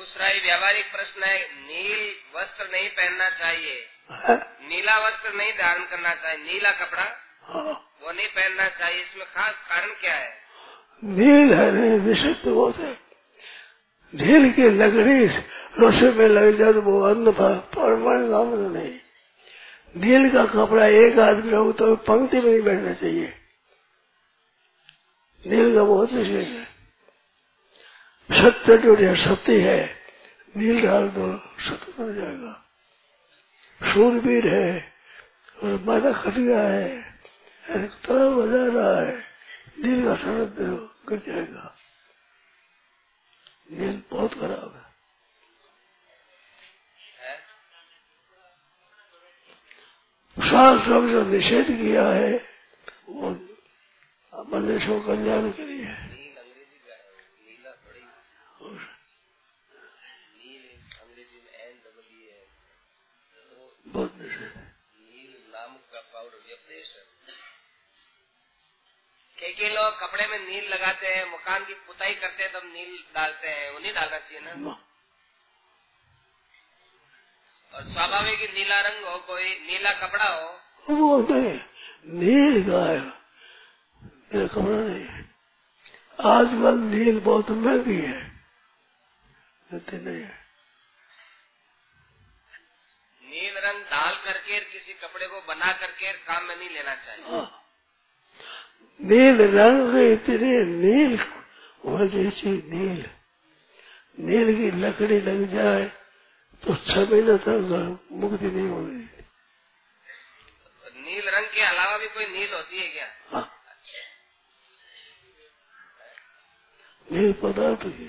दूसरा ही व्यावहारिक प्रश्न है, नील वस्त्र नहीं पहनना चाहिए। है? नीला वस्त्र नहीं धारण करना चाहिए, नीला कपड़ा हाँ। वो नहीं पहनना चाहिए। इसमें खास कारण क्या है? नील है नहीं विषिक्त बहुत है नील की लकड़ी रोशे में लग जाए तो वो अन्न परमाणु नहीं। नील का कपड़ा एक आदमी हो तो पंक्ति में नहीं बैठना चाहिए। नील का बहुत विशेष है। सत्य जो है सत्य है। नील डाल दो सत्य बन जाएगा। सूरवीर है, और माता खटिया है तरह बजा रहा है। नील का शरद दो गिर जाएगा। नील बहुत खराब है? शास्त्र जो निषेध किया है, वो मनुष्य कल्याण के लिए है नील अंग्रेज़ी का है नीला थोड़ी नील अंग्रेज़ी में एन डबल ई है वो बहुत निषेध है नील पाउडर व्यपदेश कई कई लोग कपड़े में नील लगाते हैं मकान की पुताई करते हैं तब नील डालते हैं। वो नहीं डालना चाहिए ना। और स्वाभाविक नीला रंग हो कोई नीला कपड़ा हो। वो नहीं नील का है। कपड़ा नहीं। है आजकल नील बहुत महँगी है। नहीं है। रंग डाल करके किसी कपड़े को बना करके काम में नहीं लेना चाहिए। हाँ। नील रंग इतने नील होना चाहिए नील नील की लकड़ी लग जाए तो छह महीने तक मुक्ति नहीं होगी। नील रंग के अलावा भी कोई नील होती है क्या? हाँ। नील पदार्थ की